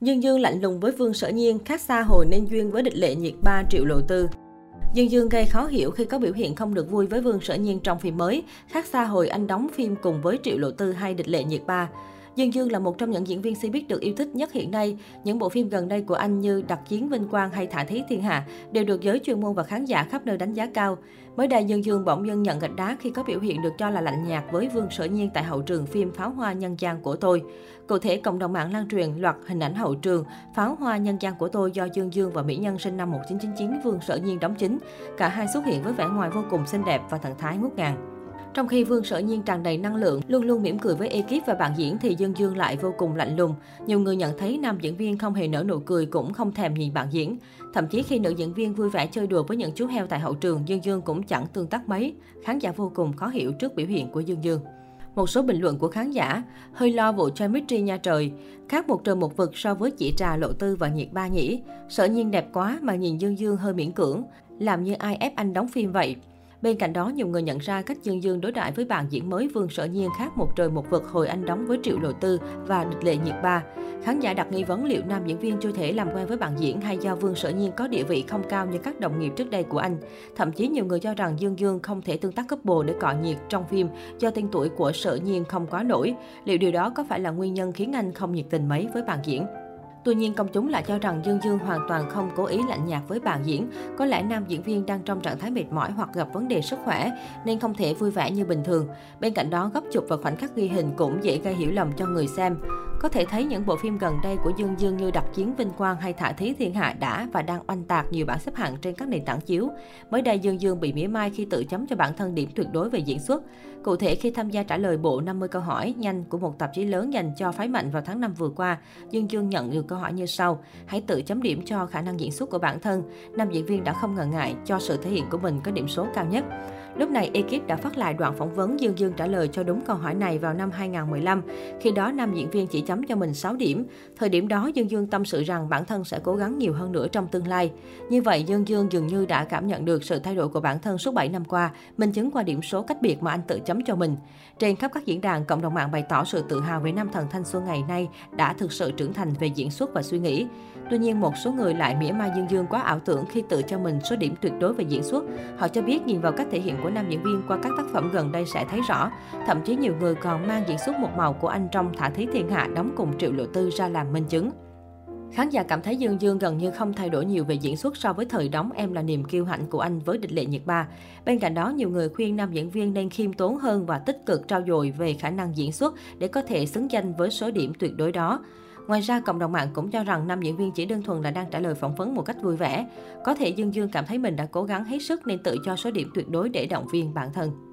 Dương Dương lạnh lùng với Vương Sở Nhiên, khác xa hồi nên duyên với địch lệ nhiệt 3 triệu lộ tư. Dương Dương gây khó hiểu khi có biểu hiện không được vui với Vương Sở Nhiên trong phim mới, khác xa hồi anh đóng phim cùng với Triệu Lộ Tư hay Địch Lệ Nhiệt Ba. Dương Dương là một trong những diễn viên showbiz được yêu thích nhất hiện nay. Những bộ phim gần đây của anh như Đặc chiến Vinh Quang hay Thả Thí Thiên Hạ đều được giới chuyên môn và khán giả khắp nơi đánh giá cao. Mới đây, Dương Dương bỗng dưng nhận gạch đá khi có biểu hiện được cho là lạnh nhạt với Vương Sở Nhiên tại hậu trường phim Pháo Hoa Nhân gian của tôi. Cụ thể, cộng đồng mạng lan truyền loạt hình ảnh hậu trường Pháo Hoa Nhân gian của tôi do Dương Dương và mỹ nhân sinh năm 1999 Vương Sở Nhiên đóng chính. Cả hai xuất hiện với vẻ ngoài vô cùng xinh đẹp và thần thái ngút ngàn. Trong khi Vương Sở Nhiên tràn đầy năng lượng, luôn luôn mỉm cười với ekip và bạn diễn thì Dương Dương lại vô cùng lạnh lùng. Nhiều người nhận thấy nam diễn viên không hề nở nụ cười cũng không thèm nhìn bạn diễn. Thậm chí khi nữ diễn viên vui vẻ chơi đùa với những chú heo tại hậu trường, Dương Dương cũng chẳng tương tác mấy. Khán giả vô cùng khó hiểu trước biểu hiện của Dương Dương. Một số bình luận của khán giả, hơi lo vụ chemistry nha trời. Khác một trời một vực so với chị trà lộ tư và nhiệt ba nhỉ. Sở nhiên đẹp quá mà nhìn Dương Dương hơi miễn cưỡng. Làm như ai ép anh đóng phim vậy. Bên cạnh đó, nhiều người nhận ra cách Dương Dương đối đãi với bạn diễn mới Vương Sở Nhiên khác một trời một vực hồi anh đóng với Triệu Lộ Tư và Địch Lệ Nhiệt Ba. Khán giả đặt nghi vấn liệu nam diễn viên chưa thể làm quen với bạn diễn hay do Vương Sở Nhiên có địa vị không cao như các đồng nghiệp trước đây của anh. Thậm chí nhiều người cho rằng Dương Dương không thể tương tác couple để cọ nhiệt trong phim do tên tuổi của Sở Nhiên không quá nổi. Liệu điều đó có phải là nguyên nhân khiến anh không nhiệt tình mấy với bạn diễn? Tuy nhiên, công chúng lại cho rằng Dương Dương hoàn toàn không cố ý lạnh nhạt với bạn diễn. Có lẽ nam diễn viên đang trong trạng thái mệt mỏi hoặc gặp vấn đề sức khỏe nên không thể vui vẻ như bình thường. Bên cạnh đó, góc chụp và khoảnh khắc ghi hình cũng dễ gây hiểu lầm cho người xem. Có thể thấy những bộ phim gần đây của Dương Dương như Đặc chiến Vinh Quang hay Thả Thí Thiên Hạ đã và đang oanh tạc nhiều bảng xếp hạng trên các nền tảng chiếu. Mới đây Dương Dương bị mỉa mai khi tự chấm cho bản thân điểm tuyệt đối về diễn xuất. Cụ thể khi tham gia trả lời bộ 50 câu hỏi nhanh của một tạp chí lớn dành cho phái mạnh vào tháng 5 vừa qua, Dương Dương nhận được câu hỏi như sau: Hãy tự chấm điểm cho khả năng diễn xuất của bản thân. Nam diễn viên đã không ngần ngại cho sự thể hiện của mình có điểm số cao nhất. Lúc này, ekip đã phát lại đoạn phỏng vấn Dương Dương trả lời cho đúng câu hỏi này vào năm 2015. Khi đó, nam diễn viên chỉ chấm cho mình 6 điểm. Thời điểm đó, Dương Dương tâm sự rằng bản thân sẽ cố gắng nhiều hơn nữa trong tương lai. Như vậy, Dương Dương dường như đã cảm nhận được sự thay đổi của bản thân suốt 7 năm qua, minh chứng qua điểm số cách biệt mà anh tự chấm cho mình. Trên khắp các diễn đàn, cộng đồng mạng bày tỏ sự tự hào về nam thần thanh xuân ngày nay đã thực sự trưởng thành về diễn xuất và suy nghĩ. Tuy nhiên, một số người lại mỉa mai Dương Dương quá ảo tưởng khi tự cho mình số điểm tuyệt đối về diễn xuất. Họ cho biết nhìn vào cách thể hiện của nam diễn viên qua các tác phẩm gần đây sẽ thấy rõ. Thậm chí nhiều người còn mang diễn xuất một màu của anh trong Thả Thí Thiên Hạ đóng cùng Triệu Lộ Tư ra làm minh chứng. Khán giả cảm thấy Dương Dương gần như không thay đổi nhiều về diễn xuất so với thời đóng Em là niềm kiêu hãnh của anh với địch lệ nhiệt ba. Bên cạnh đó, nhiều người khuyên nam diễn viên nên khiêm tốn hơn và tích cực trao dồi về khả năng diễn xuất để có thể xứng danh với số điểm tuyệt đối đó. Ngoài ra, cộng đồng mạng cũng cho rằng nam diễn viên chỉ đơn thuần là đang trả lời phỏng vấn một cách vui vẻ. Có thể Dương Dương cảm thấy mình đã cố gắng hết sức nên tự cho số điểm tuyệt đối để động viên bản thân.